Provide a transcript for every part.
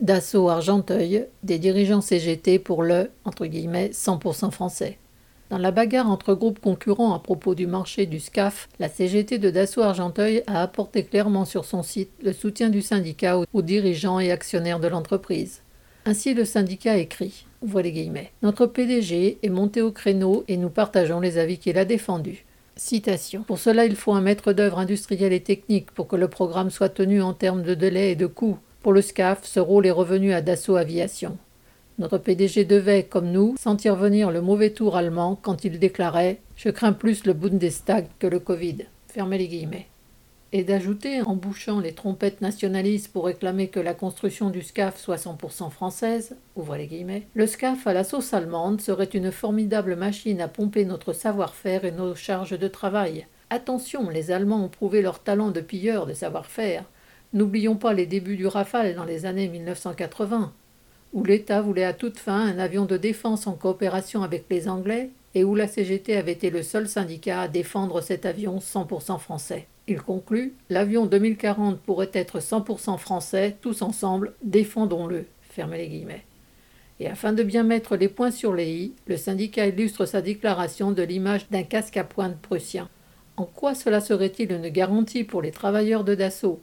Dassault Argenteuil, des dirigeants CGT pour le entre guillemets, 100% français. Dans la bagarre entre groupes concurrents à propos du marché du SCAF, la CGT de Dassault Argenteuil a apporté clairement sur son site le soutien du syndicat aux dirigeants et actionnaires de l'entreprise. Ainsi, le syndicat écrit les guillemets. Notre PDG est monté au créneau et nous partageons les avis qu'il a défendus. Citation. Pour cela, il faut un maître d'œuvre industriel et technique pour que le programme soit tenu en termes de délai et de coût. Pour le SCAF, ce rôle est revenu à Dassault Aviation. Notre PDG devait, comme nous, sentir venir le mauvais tour allemand quand il déclarait Je crains plus le Bundestag que le Covid. Fermez les guillemets. Et d'ajouter, en bouchant les trompettes nationalistes pour réclamer que la construction du SCAF soit 100% française, ouvrez les guillemets, le SCAF à la sauce allemande serait une formidable machine à pomper notre savoir-faire et nos charges de travail. Attention, les Allemands ont prouvé leur talent de pilleurs de savoir-faire. N'oublions pas les débuts du Rafale dans les années 1980 où l'État voulait à toute fin un avion de défense en coopération avec les Anglais et où la CGT avait été le seul syndicat à défendre cet avion 100% français. Il conclut L'avion 2040 pourrait être 100% français, tous ensemble, défendons-le. Et afin de bien mettre les points sur les i, le syndicat illustre sa déclaration de l'image d'un casque à pointe prussien. En quoi cela serait-il une garantie pour les travailleurs de Dassault?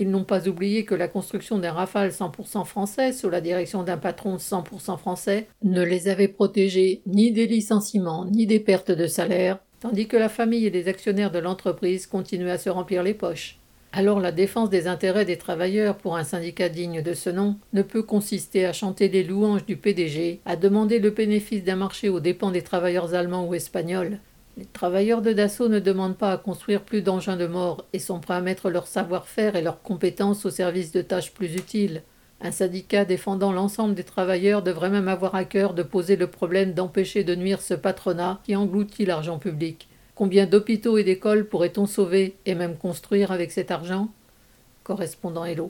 Ils n'ont pas oublié que la construction d'un Rafale 100% français sous la direction d'un patron 100% français ne les avait protégés ni des licenciements ni des pertes de salaire, tandis que la famille et les actionnaires de l'entreprise continuaient à se remplir les poches. Alors la défense des intérêts des travailleurs pour un syndicat digne de ce nom ne peut consister à chanter les louanges du PDG, à demander le bénéfice d'un marché aux dépens des travailleurs allemands ou espagnols, les travailleurs de Dassault ne demandent pas à construire plus d'engins de mort et sont prêts à mettre leur savoir-faire et leurs compétences au service de tâches plus utiles. Un syndicat défendant l'ensemble des travailleurs devrait même avoir à cœur de poser le problème d'empêcher de nuire ce patronat qui engloutit l'argent public. Combien d'hôpitaux et d'écoles pourrait-on sauver et même construire avec cet argent? Correspondant Hello.